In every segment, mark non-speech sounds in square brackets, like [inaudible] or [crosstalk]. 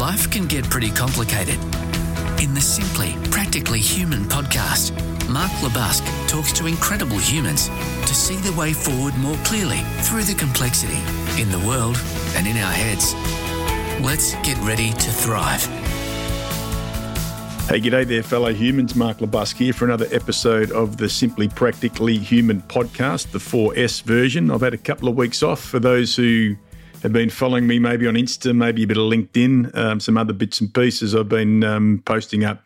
life can get pretty complicated. In the Simply Practically Human podcast, Mark LeBusque talks to incredible humans to see the way forward more clearly through the complexity in the world and in our heads. Let's get ready to thrive. Hey, g'day there, fellow humans. Mark LeBusque here for another episode of the Simply Practically Human podcast, the 4S version. I've had a couple of weeks off for those who have been following me maybe on Insta, maybe a bit of LinkedIn, um, some other bits and pieces. I've been um, posting up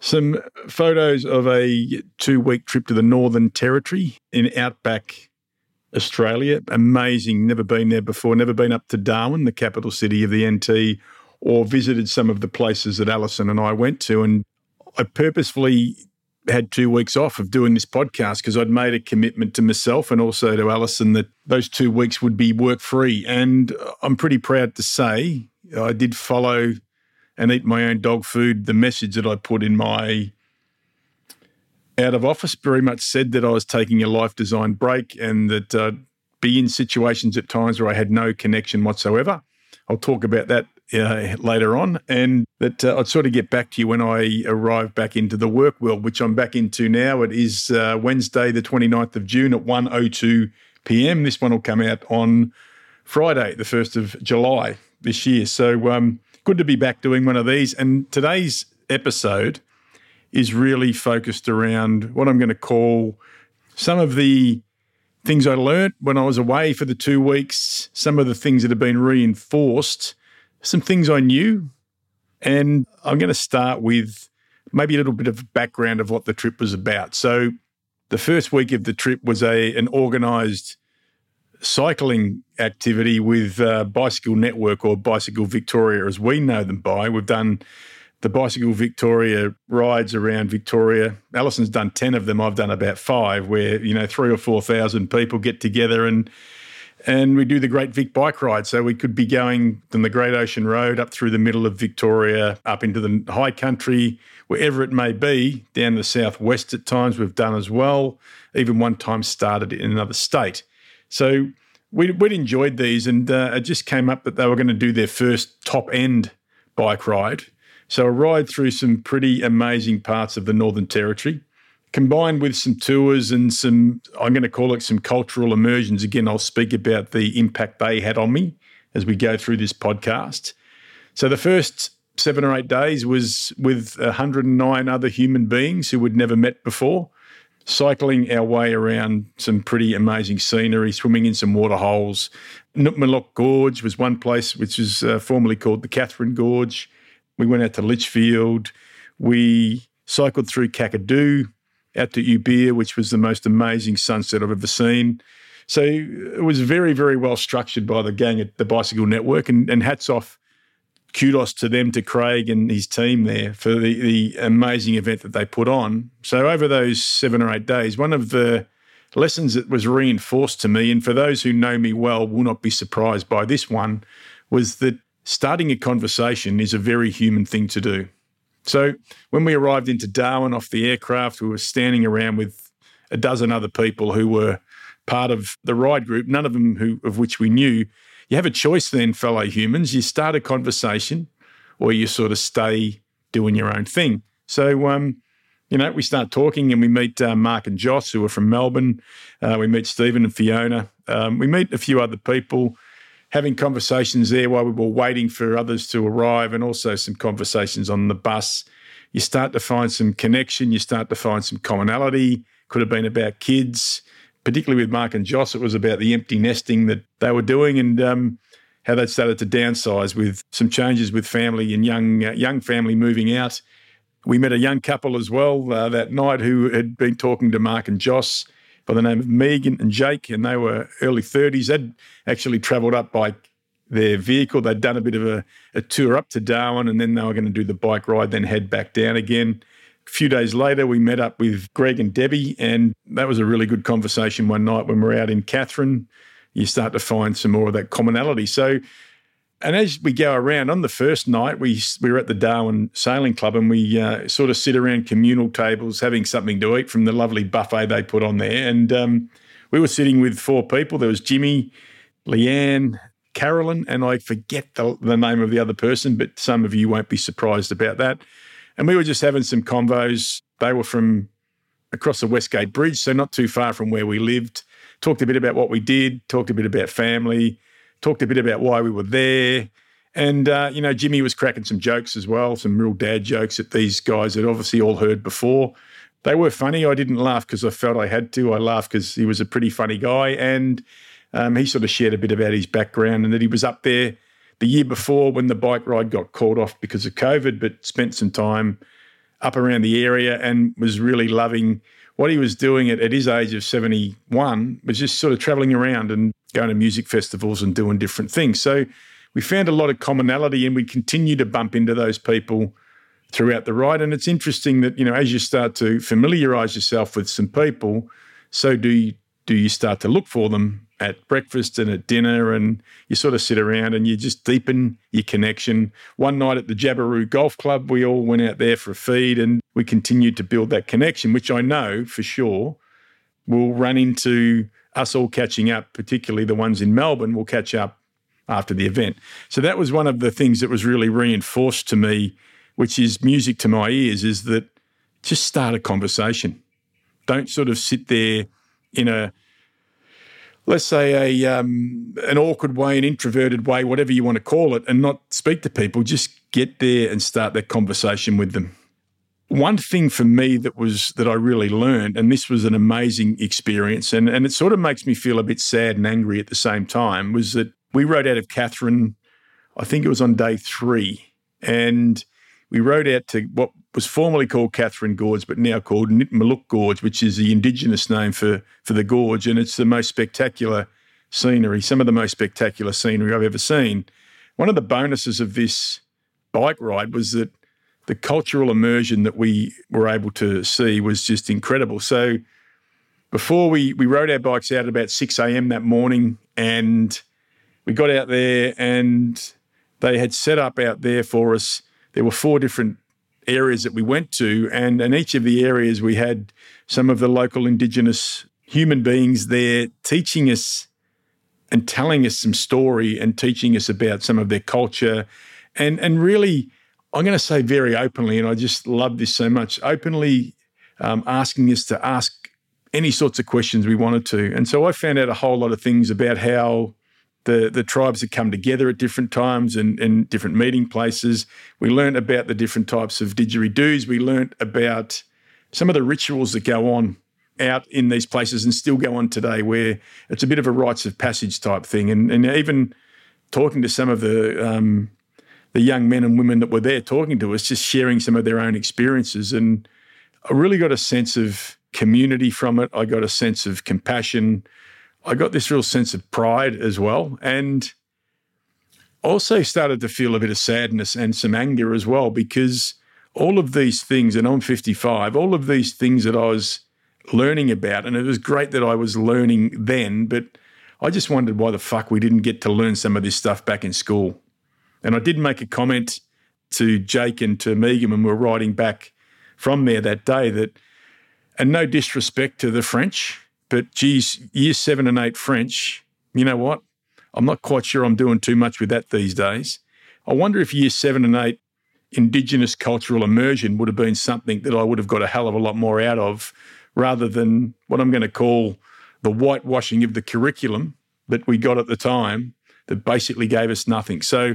some photos of a two week trip to the Northern Territory in outback Australia. Amazing. Never been there before, never been up to Darwin, the capital city of the NT, or visited some of the places that Alison and I went to. And I purposefully had two weeks off of doing this podcast because I'd made a commitment to myself and also to Alison that those two weeks would be work free. And I'm pretty proud to say I did follow and eat my own dog food. The message that I put in my out of office very much said that I was taking a life design break and that I'd uh, be in situations at times where I had no connection whatsoever. I'll talk about that uh, later on, and that uh, I'd sort of get back to you when I arrive back into the work world, which I'm back into now. It is uh, Wednesday, the 29th of June at 1.02 p.m. This one will come out on Friday, the 1st of July this year. So um, good to be back doing one of these. And today's episode is really focused around what I'm going to call some of the things I learned when I was away for the two weeks, some of the things that have been reinforced some things I knew. And I'm going to start with maybe a little bit of background of what the trip was about. So, the first week of the trip was a an organised cycling activity with uh, Bicycle Network or Bicycle Victoria, as we know them by. We've done the Bicycle Victoria rides around Victoria. Alison's done 10 of them. I've done about five, where, you know, three or 4,000 people get together and and we do the Great Vic Bike Ride. So we could be going from the Great Ocean Road up through the middle of Victoria, up into the high country, wherever it may be, down the southwest at times we've done as well. Even one time started in another state. So we'd, we'd enjoyed these, and uh, it just came up that they were going to do their first top end bike ride. So a ride through some pretty amazing parts of the Northern Territory combined with some tours and some, I'm going to call it some cultural immersions. Again, I'll speak about the impact they had on me as we go through this podcast. So the first seven or eight days was with 109 other human beings who we'd never met before, cycling our way around some pretty amazing scenery, swimming in some water holes. Nitmiluk Gorge was one place which was uh, formerly called the Katherine Gorge. We went out to Litchfield. We cycled through Kakadu, out to Ubirr, which was the most amazing sunset I've ever seen. So it was very, very well structured by the gang at the Bicycle Network, and, and hats off, kudos to them, to Craig and his team there for the, the amazing event that they put on. So over those seven or eight days, one of the lessons that was reinforced to me, and for those who know me well will not be surprised by this one, was that starting a conversation is a very human thing to do. So when we arrived into Darwin off the aircraft, we were standing around with a dozen other people who were part of the ride group, none of them who of which we knew. You have a choice then, fellow humans. You start a conversation or you sort of stay doing your own thing. So, um, you know, we start talking and we meet uh, Mark and Joss, who are from Melbourne. Uh, we meet Stephen and Fiona. Um, we meet a few other people having conversations there while we were waiting for others to arrive and also some conversations on the bus. You start to find some connection, you start to find some commonality. Could have been about kids, particularly with Mark and Joss. It was about the empty nesting that they were doing and um, how they started to downsize with some changes with family and young uh, young family moving out. We met a young couple as well uh, that night who had been talking to Mark and Joss by the name of Megan and Jake, and they were early 30s. They'd actually travelled up by their vehicle. They'd done a bit of a, a tour up to Darwin, and then they were going to do the bike ride, then head back down again. A few days later, we met up with Greg and Debbie, and that was a really good conversation one night when we were out in Katherine. You start to find some more of that commonality. So and as we go around on the first night, we we were at the Darwin Sailing Club, and we uh, sort of sit around communal tables having something to eat from the lovely buffet they put on there. And um, we were sitting with four people. There was Jimmy, Leanne, Carolyn, and I forget the, the name of the other person, but some of you won't be surprised about that. And we were just having some convos. They were from across the Westgate Bridge, so not too far from where we lived. Talked a bit about what we did, talked a bit about family, talked a bit about why we were there. And, uh, you know, Jimmy was cracking some jokes as well, some real dad jokes that these guys had obviously all heard before. They were funny. I didn't laugh because I felt I had to. I laughed because he was a pretty funny guy. And um, he sort of shared a bit about his background and that he was up there the year before when the bike ride got called off because of COVID, but spent some time up around the area and was really loving what he was doing at, at his age of 71 was just sort of traveling around and going to music festivals and doing different things. So we found a lot of commonality and we continue to bump into those people throughout the ride. And it's interesting that, you know, as you start to familiarize yourself with some people, so do you, do you start to look for them at breakfast and at dinner, and you sort of sit around and you just deepen your connection. One night at the Jabiru Golf Club, we all went out there for a feed and we continued to build that connection, which I know for sure will run into us all catching up, particularly the ones in Melbourne, will catch up after the event. So that was one of the things that was really reinforced to me, which is music to my ears, is that just start a conversation. Don't sort of sit there in a let's say a um, an awkward way, an introverted way, whatever you want to call it, and not speak to people. Just get there and start that conversation with them. One thing for me that was that I really learned, and this was an amazing experience, and, and it sort of makes me feel a bit sad and angry at the same time, was that we rode out of Katherine, I think it was on day three, and we rode out to what was formerly called Katherine Gorge, but now called Nitmiluk Gorge, which is the indigenous name for, for the gorge. And it's the most spectacular scenery, some of the most spectacular scenery I've ever seen. One of the bonuses of this bike ride was that the cultural immersion that we were able to see was just incredible. So before we, we rode our bikes out at about 6 a.m. that morning and we got out there and they had set up out there for us there were four different areas that we went to, and in each of the areas we had some of the local Indigenous human beings there teaching us and telling us some story and teaching us about some of their culture, and and really, I'm going to say very openly, and I just love this so much, openly um, asking us to ask any sorts of questions we wanted to, and so I found out a whole lot of things about how the, the tribes had come together at different times and, and different meeting places. We learned about the different types of didgeridoos. We learned about some of the rituals that go on out in these places and still go on today, where it's a bit of a rites of passage type thing. And, and even talking to some of the um, the young men and women that were there talking to us, just sharing some of their own experiences. And I really got a sense of community from it. I got a sense of compassion. I got this real sense of pride as well. And also started to feel a bit of sadness and some anger as well, because all of these things, and I'm 55, all of these things that I was learning about, and it was great that I was learning then, but I just wondered why the fuck we didn't get to learn some of this stuff back in school. And I did make a comment to Jake and to Megan when we were riding back from there that day that, and no disrespect to the French, but geez, year seven and eight French, you know what? I'm not quite sure I'm doing too much with that these days. I wonder if year seven and eight Indigenous cultural immersion would have been something that I would have got a hell of a lot more out of rather than what I'm going to call the whitewashing of the curriculum that we got at the time that basically gave us nothing. So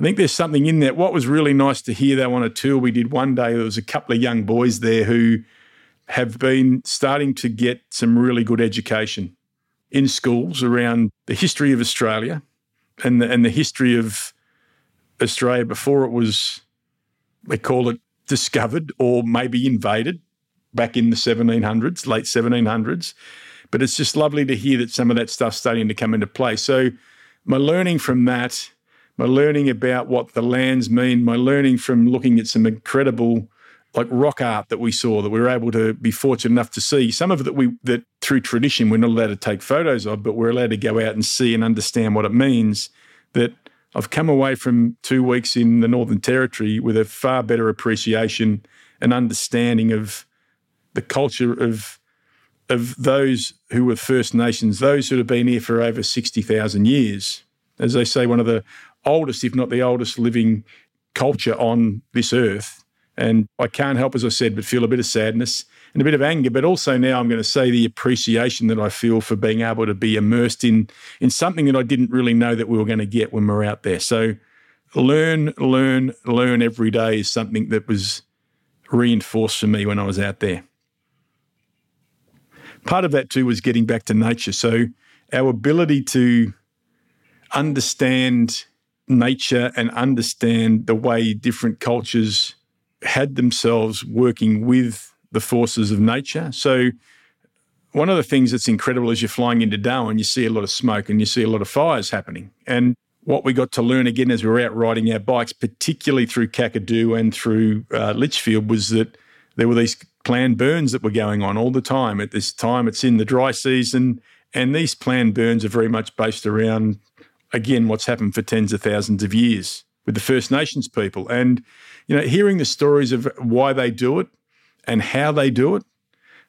I think there's something in that. What was really nice to hear though on a tour we did one day, there was a couple of young boys there who have been starting to get some really good education in schools around the history of Australia and the, and the history of Australia before it was, they call it discovered or maybe invaded back in the 1700s, late 1700s. But it's just lovely to hear that some of that stuff's starting to come into play. So, my learning from that, my learning about what the lands mean, my learning from looking at some incredible like rock art that we saw that we were able to be fortunate enough to see. Some of it that we that through tradition we're not allowed to take photos of, but we're allowed to go out and see and understand what it means. That I've come away from two weeks in the Northern Territory with a far better appreciation and understanding of the culture of of those who were First Nations, those who have been here for over sixty thousand years. as they say, one of the oldest, if not the oldest, living culture on this earth. And I can't help, as I said, but feel a bit of sadness and a bit of anger, but also now I'm going to say the appreciation that I feel for being able to be immersed in in something that I didn't really know that we were going to get when we we're out there. So learn, learn, learn every day is something that was reinforced for me when I was out there. Part of that too was getting back to nature. So our ability to understand nature and understand the way different cultures had themselves working with the forces of nature. So, one of the things that's incredible is you're flying into Darwin, you see a lot of smoke and you see a lot of fires happening. And what we got to learn again as we were out riding our bikes, particularly through Kakadu and through uh, Litchfield, was that there were these planned burns that were going on all the time. At this time, it's in the dry season, and these planned burns are very much based around, again, what's happened for tens of thousands of years with the First Nations people. And you know, hearing the stories of why they do it and how they do it,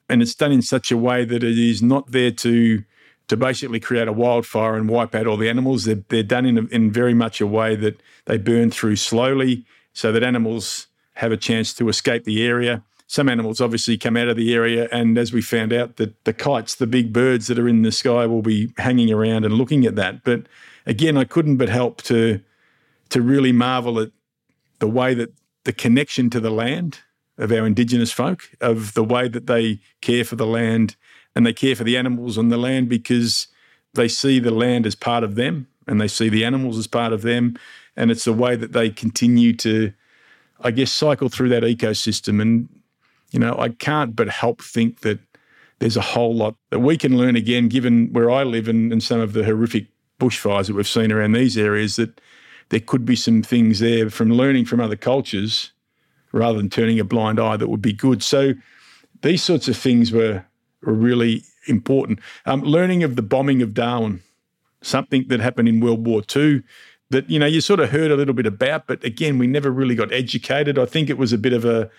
and it's done in such a way that it is not there to to basically create a wildfire and wipe out all the animals. They're, they're done in, a, in very much a way that they burn through slowly so that animals have a chance to escape the area. Some animals obviously come out of the area, and as we found out, that the kites, the big birds that are in the sky, will be hanging around and looking at that. But again, I couldn't but help to to really marvel at the way that the connection to the land of our Indigenous folk, of the way that they care for the land and they care for the animals on the land because they see the land as part of them and they see the animals as part of them. And it's the way that they continue to, I guess, cycle through that ecosystem. And, you know, I can't but help think that there's a whole lot that we can learn again, given where I live and, and some of the horrific bushfires that we've seen around these areas, that there could be some things there from learning from other cultures rather than turning a blind eye that would be good. So these sorts of things were, were really important. Um, learning of the bombing of Darwin, something that happened in World War II that, you know, you sort of heard a little bit about, but again, we never really got educated. I think it was a bit of a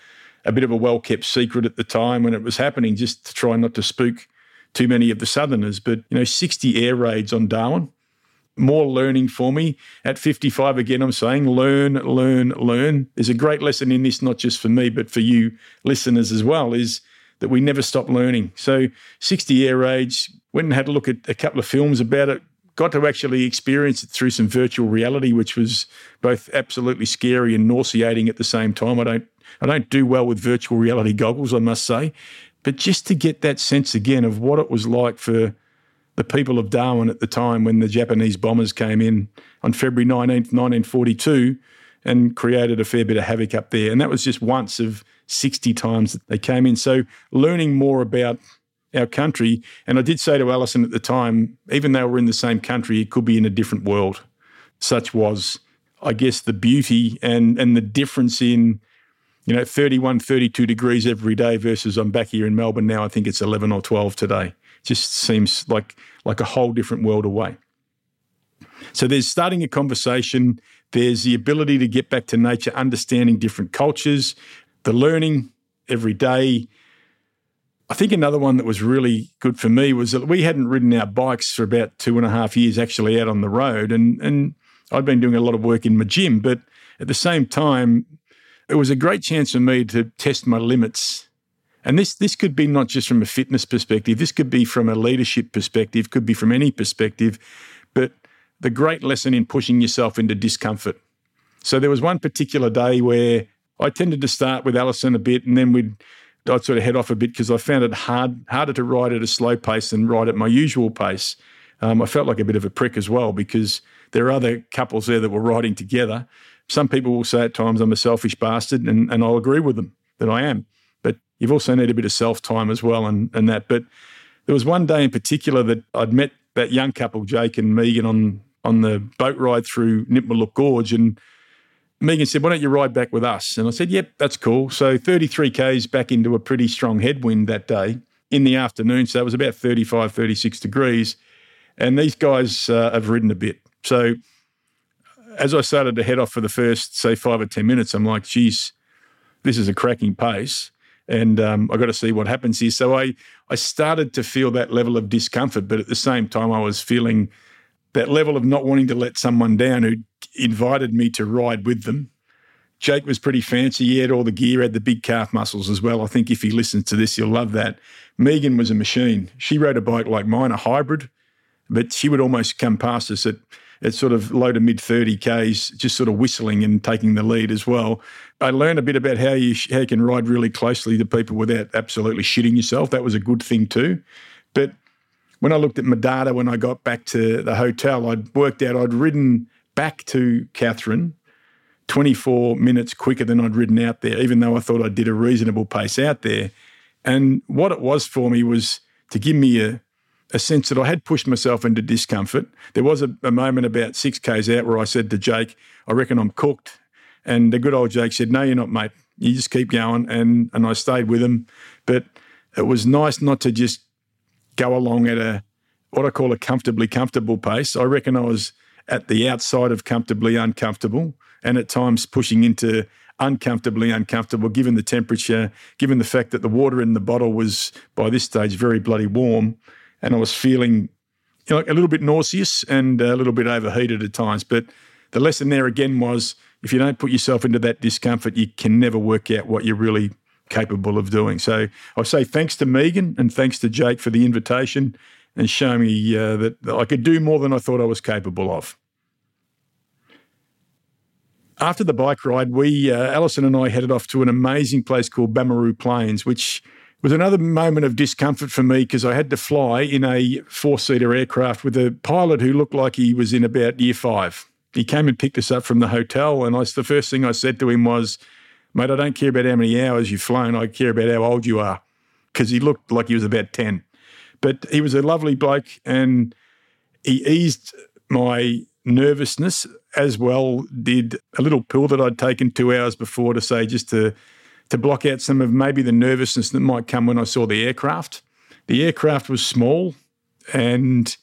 a bit of a well-kept secret at the time when it was happening, just to try not to spook too many of the Southerners. But, you know, 60 air raids on Darwin, more learning for me. At 55, again, I'm saying learn, learn, learn. There's a great lesson in this, not just for me, but for you listeners as well, is that we never stop learning. So 60 year age, went and had a look at a couple of films about it, got to actually experience it through some virtual reality, which was both absolutely scary and nauseating at the same time. I don't I don't do well with virtual reality goggles, I must say. But just to get that sense again of what it was like for the people of Darwin at the time when the Japanese bombers came in on February 19th, 1942, and created a fair bit of havoc up there. And that was just once of 60 times that they came in. So learning more about our country. And I did say to Alison at the time, even though we're in the same country, it could be in a different world. Such was, I guess, the beauty and, and the difference in, you know, 31, 32 degrees every day versus I'm back here in Melbourne now. I think it's 11 or 12 today just seems like like a whole different world away. So there's starting a conversation. There's the ability to get back to nature, understanding different cultures, the learning every day. I think another one that was really good for me was that we hadn't ridden our bikes for about two and a half years actually out on the road. And, and I'd been doing a lot of work in my gym, but at the same time, it was a great chance for me to test my limits and this this could be not just from a fitness perspective, this could be from a leadership perspective, could be from any perspective, but the great lesson in pushing yourself into discomfort. So there was one particular day where I tended to start with Alison a bit and then we'd I'd sort of head off a bit because I found it hard harder to ride at a slow pace than ride at my usual pace. Um, I felt like a bit of a prick as well because there are other couples there that were riding together. Some people will say at times I'm a selfish bastard, and, and I'll agree with them that I am you've also need a bit of self time as well and, and that. But there was one day in particular that I'd met that young couple, Jake and Megan, on on the boat ride through Nitmiluk Gorge, and Megan said, "Why don't you ride back with us?" And I said, "Yep, that's cool." So 33 k's back into a pretty strong headwind that day in the afternoon. So it was about 35, 36 degrees, and these guys uh, have ridden a bit. So as I started to head off for the first, say, five or ten minutes, I'm like, "Geez, this is a cracking pace." And um, I got to see what happens here. So I I started to feel that level of discomfort, but at the same time I was feeling that level of not wanting to let someone down who invited me to ride with them. Jake was pretty fancy. He had all the gear, had the big calf muscles as well. I think if he listens to this, he'll love that. Megan was a machine. She rode a bike like mine, a hybrid, but she would almost come past us at, at sort of low to mid 30 Ks, just sort of whistling and taking the lead as well. I learned a bit about how you, how you can ride really closely to people without absolutely shitting yourself. That was a good thing too. But when I looked at my data when I got back to the hotel, I'd worked out I'd ridden back to Katherine 24 minutes quicker than I'd ridden out there, even though I thought I did a reasonable pace out there. And what it was for me was to give me a, a sense that I had pushed myself into discomfort. There was a, a moment about six Ks out where I said to Jake, I reckon I'm cooked. And the good old Jake said, No, you're not, mate. You just keep going. And, and I stayed with him. But it was nice not to just go along at a what I call a comfortably comfortable pace. I reckon I was at the outside of comfortably uncomfortable and at times pushing into uncomfortably uncomfortable given the temperature, given the fact that the water in the bottle was by this stage very bloody warm and I was feeling you know, a little bit nauseous and a little bit overheated at times. But the lesson there again was if you don't put yourself into that discomfort, you can never work out what you're really capable of doing. So I say thanks to Megan and thanks to Jake for the invitation and show me uh, that I could do more than I thought I was capable of. After the bike ride, we, uh, Alison and I, headed off to an amazing place called Bamurru Plains, which was another moment of discomfort for me because I had to fly in a four seater aircraft with a pilot who looked like he was in about year five. He came and picked us up from the hotel, and I, the first thing I said to him was, Mate, I don't care about how many hours you've flown, I care about how old you are. Because he looked like he was about 10. But he was a lovely bloke and he eased my nervousness as well did a little pill that I'd taken two hours before to say just to to block out some of maybe the nervousness that might come when I saw the aircraft. The aircraft was small and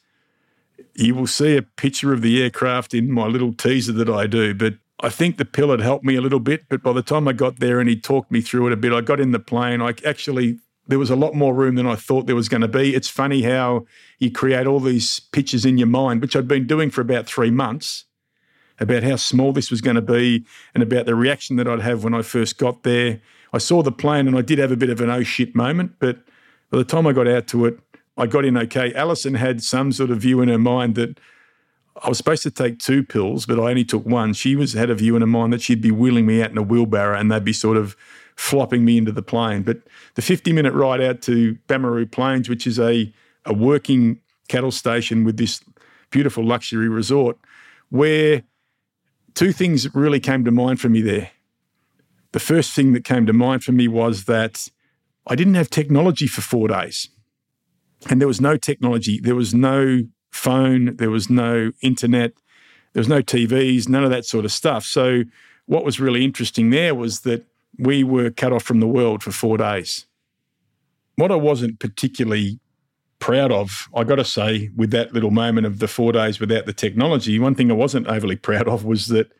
you will see a picture of the aircraft in my little teaser that I do, but I think the pill had helped me a little bit, but by the time I got there and he talked me through it a bit, I got in the plane. I actually, there was a lot more room than I thought there was going to be. It's funny how you create all these pictures in your mind, which I'd been doing for about three months, about how small this was going to be and about the reaction that I'd have when I first got there. I saw the plane and I did have a bit of an oh shit moment, but by the time I got out to it, I got in okay. Alison had some sort of view in her mind that I was supposed to take two pills, but I only took one. She was had a view in her mind that she'd be wheeling me out in a wheelbarrow and they'd be sort of flopping me into the plane. But the 50 minute ride out to Bamurru Plains, which is a, a working cattle station with this beautiful luxury resort, where two things really came to mind for me there. The first thing that came to mind for me was that I didn't have technology for four days. And there was no technology. There was no phone, there was no internet, there was no TVs, none of that sort of stuff. So, what was really interesting there was that we were cut off from the world for four days. What I wasn't particularly proud of, I got to say, with that little moment of the four days without the technology, one thing I wasn't overly [laughs] proud of was that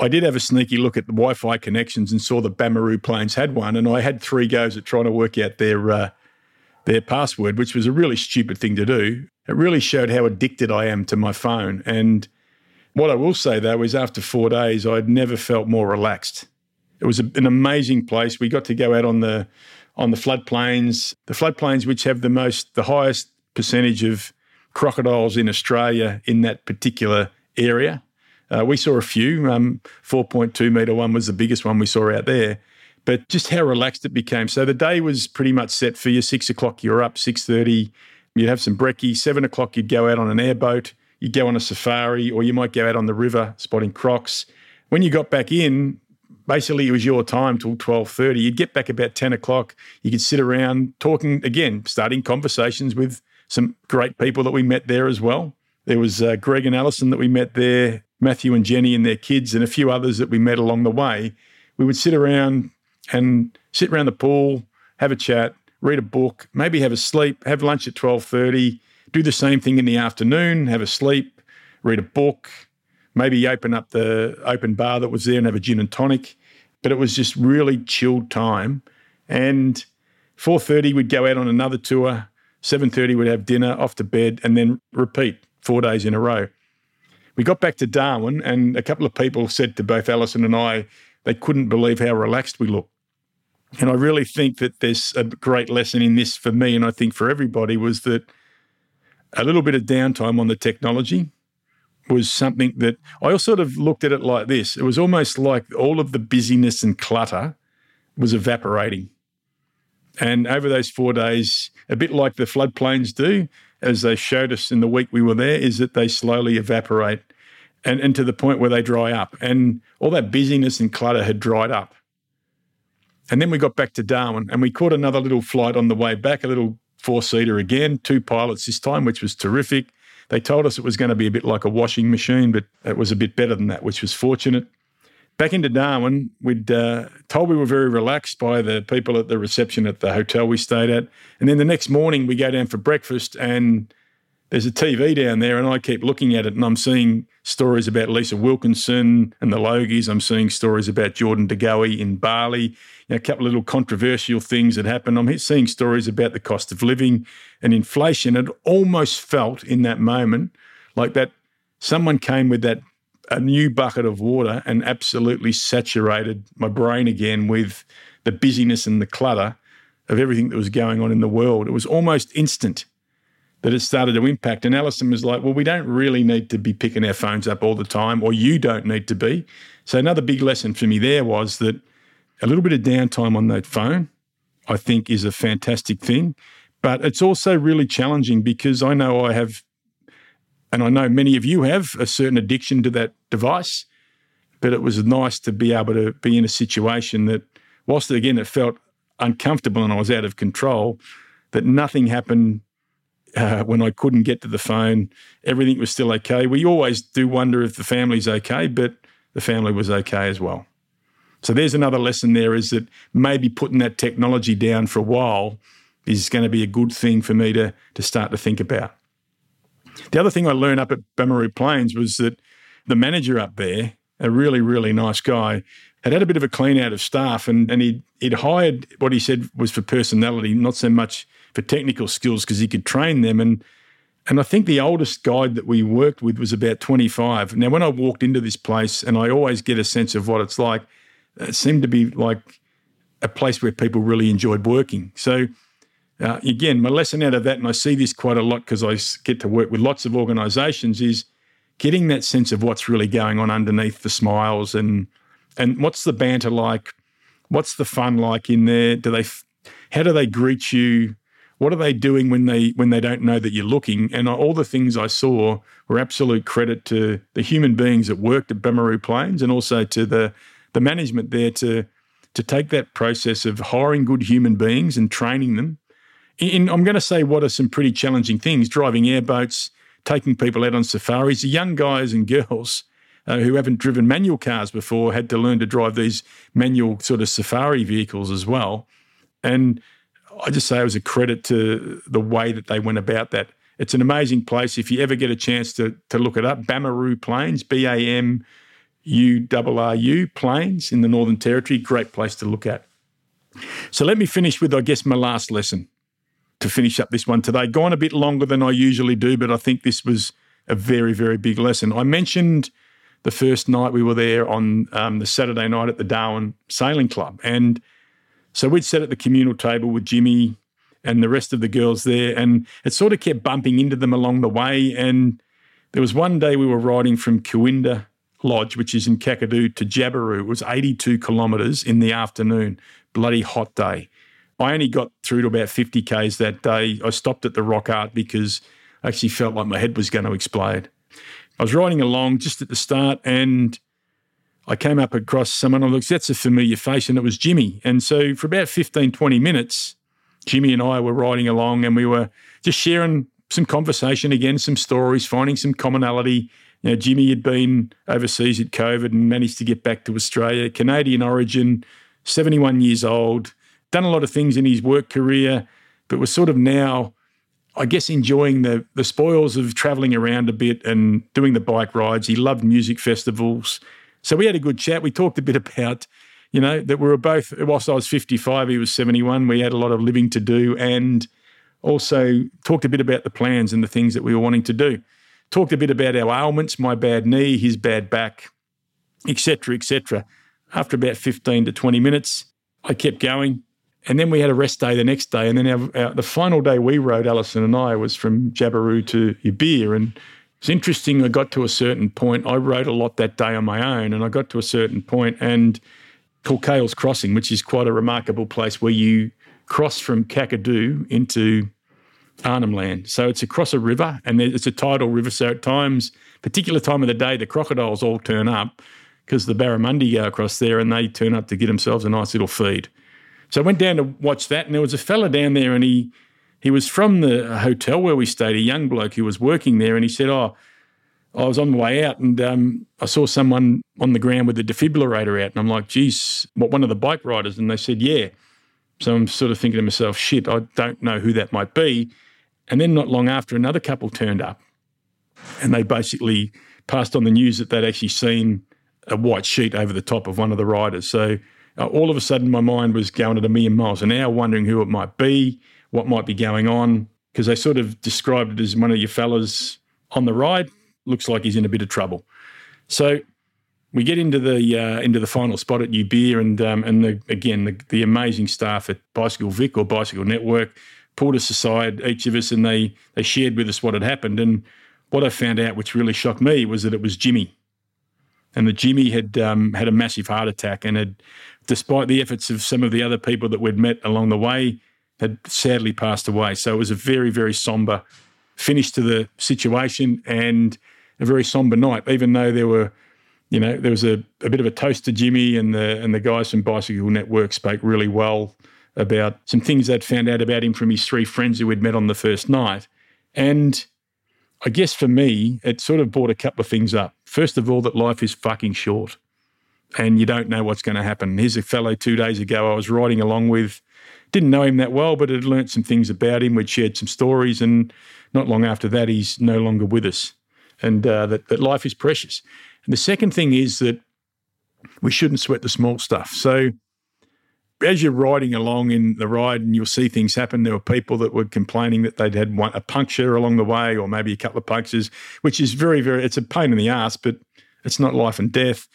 I did have a sneaky look at the Wi Fi connections and saw the Bamurru Plains had one, and I had three goes at trying to work out their. Uh, their password, which was a really stupid thing to do. It really showed how addicted I am to my phone. And what I will say though is after four days, I'd never felt more relaxed. It was a, an amazing place. We got to go out on the on the floodplains, the floodplains which have the most, the highest percentage of crocodiles in Australia in that particular area. Uh, we saw a few. Um, 4.2 metre one was the biggest one we saw out there but just how relaxed it became. So the day was pretty much set for you. Six o'clock, you're up. Six thirty, you'd have some brekkie. Seven o'clock, you'd go out on an airboat. You'd go on a safari, or you might go out on the river spotting crocs. When you got back in, basically it was your time till 12.30 you'd get back about 10 o'clock you could sit around talking again starting conversations with some great people that we met there as well there was uh, greg and alison that we met there matthew and jenny and their kids and a few others that we met along the way we would sit around and sit around the pool, have a chat, read a book, maybe have a sleep, have lunch at 12:30, do the same thing in the afternoon, have a sleep, read a book, maybe open up the open bar that was there and have a gin and tonic. But it was just really chilled time. And 4:30 we'd go out on another tour, 7:30 we'd have dinner, off to bed, and then repeat four days in a row. We got back to Darwin, and a couple of people said to both Alison and I they couldn't believe how relaxed we looked. And I really think that there's a great lesson in this for me, and I think for everybody, was that a little bit of downtime on the technology was something that I sort of looked at it like this. It was almost like all of the busyness and clutter was evaporating. And over those four days, a bit like the floodplains do, as they showed us in the week we were there, is that they slowly evaporate and, and to the point where they dry up. And all that busyness and clutter had dried up. And then we got back to Darwin and we caught another little flight on the way back, a little four seater again, two pilots this time, which was terrific. They told us it was going to be a bit like a washing machine, but it was a bit better than that, which was fortunate. Back into Darwin, we'd uh, told we were very relaxed by the people at the reception at the hotel we stayed at. And then the next morning, we go down for breakfast, and there's a TV down there, and I keep looking at it, and I'm seeing stories about Lisa Wilkinson and the Logies. I'm seeing stories about Jordan De Goey in Bali. You know, a couple of little controversial things that happened. I'm seeing stories about the cost of living and inflation. It almost felt in that moment like that someone came with that a new bucket of water and absolutely saturated my brain again with the busyness and the clutter of everything that was going on in the world. It was almost instant that it started to impact. And Alison was like, well, we don't really need to be picking our phones up all the time, or you don't need to be. So another big lesson for me there was that a little bit of downtime on that phone, I think, is a fantastic thing. But it's also really challenging because I know I have, and I know many of you have, a certain addiction to that device. But it was nice to be able to be in a situation that, whilst again it felt uncomfortable and I was out of control, that nothing happened uh, when I couldn't get to the phone, everything was still okay. We always do wonder if the family's okay, but the family was okay as well. So there's another lesson there is that maybe putting that technology down for a while is going to be a good thing for me to, to start to think about. The other thing I learned up at Bamurru Plains was that the manager up there, a really, really nice guy, had had a bit of a clean out of staff and, and he'd, he'd hired what he said was for personality, not so much for technical skills because he could train them. And and I think the oldest guide that we worked with was about 25. Now, when I walked into this place, and I always get a sense of what it's like, it seemed to be like a place where people really enjoyed working. So, uh, again, my lesson out of that, and I see this quite a lot because I get to work with lots of organisations, is getting that sense of what's really going on underneath the smiles and and what's the banter like, what's the fun like in there? Do they, how do they greet you? What are they doing when they when they don't know that you're looking? And all the things I saw were absolute credit to the human beings that worked at Bamurru Plains and also to the the management there to to take that process of hiring good human beings and training them. In, I'm going to say what are some pretty challenging things: driving airboats, taking people out on safaris. The young guys and girls uh, who haven't driven manual cars before had to learn to drive these manual sort of safari vehicles as well. And I just say it was a credit to the way that they went about that. It's an amazing place. If you ever get a chance to, to look it up, Bamurru Plains, B A M U R R U Plains in the Northern Territory, great place to look at. So let me finish with, I guess, my last lesson to finish up this one today. Gone a bit longer than I usually do, but I think this was a very, very big lesson. I mentioned the first night we were there on um, the Saturday night at the Darwin Sailing Club. And so we'd sat at the communal table with Jimmy and the rest of the girls there, and it sort of kept bumping into them along the way. And there was one day we were riding from Cooinda Lodge, which is in Kakadu, to Jabiru. It was 82 kilometres in the afternoon, bloody hot day. I only got through to about 50 Ks that day. I stopped at the rock art because I actually felt like my head was going to explode. I was riding along just at the start and I came up across someone. Oh, I looked, that's a familiar face, and it was Jimmy. And so for about 15, 20 minutes, Jimmy and I were riding along and we were just sharing some conversation again, some stories, finding some commonality. You know, Jimmy had been overseas at COVID and managed to get back to Australia, Canadian origin, 71 years old, done a lot of things in his work career, but was sort of now, I guess, enjoying the the spoils of traveling around a bit and doing the bike rides. He loved music festivals. So we had a good chat. We talked a bit about, you know, that we were both, whilst I was 55, he was 71, we had a lot of living to do and also talked a bit about the plans and the things that we were wanting to do. talked a bit about our ailments, my bad knee, his bad back, etc., etc. After about 15 to 20 minutes, I kept going. And then we had a rest day the next day. And then our, our, the final day we rode, Alison and I, was from Jabiru to Ubirr. And it's interesting. I got to a certain point. I rode a lot that day on my own, and I got to a certain point and called Cahills Crossing, which is quite a remarkable place where you cross from Kakadu into Arnhem Land. So it's across a river, and it's a tidal river. So at times, particular time of the day, the crocodiles all turn up because the barramundi go across there, and they turn up to get themselves a nice little feed. So I went down to watch that, and there was a fella down there, and he he was from the hotel where we stayed, a young bloke who was working there, and he said, "Oh, I was on the way out, and um, I saw someone on the ground with the defibrillator out, and I'm like, geez, what one of the bike riders?" And they said, "Yeah." So I'm sort of thinking to myself, "Shit, I don't know who that might be." And then not long after, another couple turned up, and they basically passed on the news that they'd actually seen a white sheet over the top of one of the riders. So uh, all of a sudden, my mind was going at a million miles an hour, wondering who it might be, what might be going on, because they sort of described it as one of your fellas on the ride looks like he's in a bit of trouble. So we get into the uh, into the final spot at Ubirr, and um, and the, again the, the amazing staff at Bicycle Vic or Bicycle Network pulled us aside, each of us, and they they shared with us what had happened. And what I found out, which really shocked me, was that it was Jimmy, and that Jimmy had um, had a massive heart attack, and had, despite the efforts of some of the other people that we'd met along the way, had sadly passed away. So it was a very very somber finish to the situation, and a very somber night, even though there were, you know, there was a, a bit of a toast to Jimmy and the and the guys from Bicycle Network spoke really well about some things they'd found out about him from his three friends who we'd met on the first night. And I guess for me, it sort of brought a couple of things up. First of all, that life is fucking short and you don't know what's going to happen. Here's a fellow two days ago I was riding along with, didn't know him that well, but had learnt some things about him. We'd shared some stories, and not long after that, he's no longer with us and uh, that, that life is precious. And the second thing is that we shouldn't sweat the small stuff. So as you're riding along in the ride and you'll see things happen, there were people that were complaining that they'd had one, a puncture along the way or maybe a couple of punctures, which is very, very, it's a pain in the ass, but it's not life and death.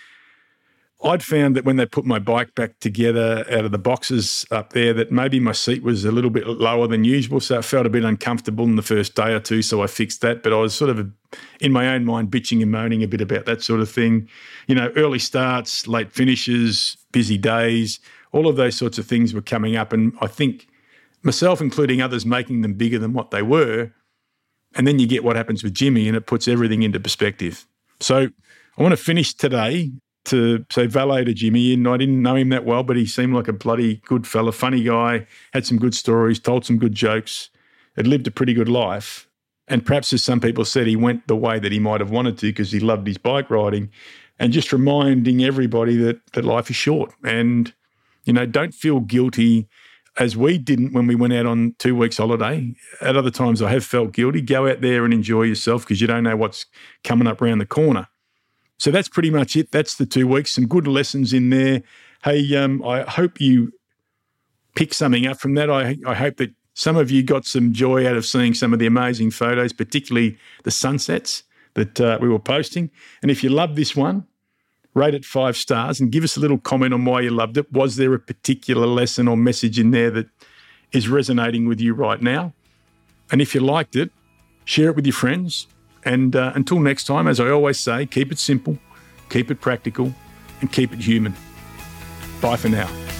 I'd found that when they put my bike back together out of the boxes up there, that maybe my seat was a little bit lower than usual. So it felt a bit uncomfortable in the first day or two. So I fixed that. But I was sort of in my own mind bitching and moaning a bit about that sort of thing. You know, early starts, late finishes, busy days, all of those sorts of things were coming up. And I think myself, including others, making them bigger than what they were. And then you get what happens with Jimmy and it puts everything into perspective. So I want to finish today to say valet to Jimmy, and I didn't know him that well, but he seemed like a bloody good fella, funny guy, had some good stories, told some good jokes, had lived a pretty good life. And perhaps, as some people said, he went the way that he might have wanted to because he loved his bike riding. And just reminding everybody that, that life is short and, you know, don't feel guilty as we didn't when we went out on two weeks holiday. At other times, I have felt guilty. Go out there and enjoy yourself because you don't know what's coming up around the corner. So that's pretty much it. That's the two weeks. Some good lessons in there. Hey, um, I hope you pick something up from that. I, I hope that some of you got some joy out of seeing some of the amazing photos, particularly the sunsets that uh, we were posting. And if you love this one, rate it five stars and give us a little comment on why you loved it. Was there a particular lesson or message in there that is resonating with you right now? And if you liked it, share it with your friends. And uh, until next time, as I always say, keep it simple, keep it practical, and keep it human. Bye for now.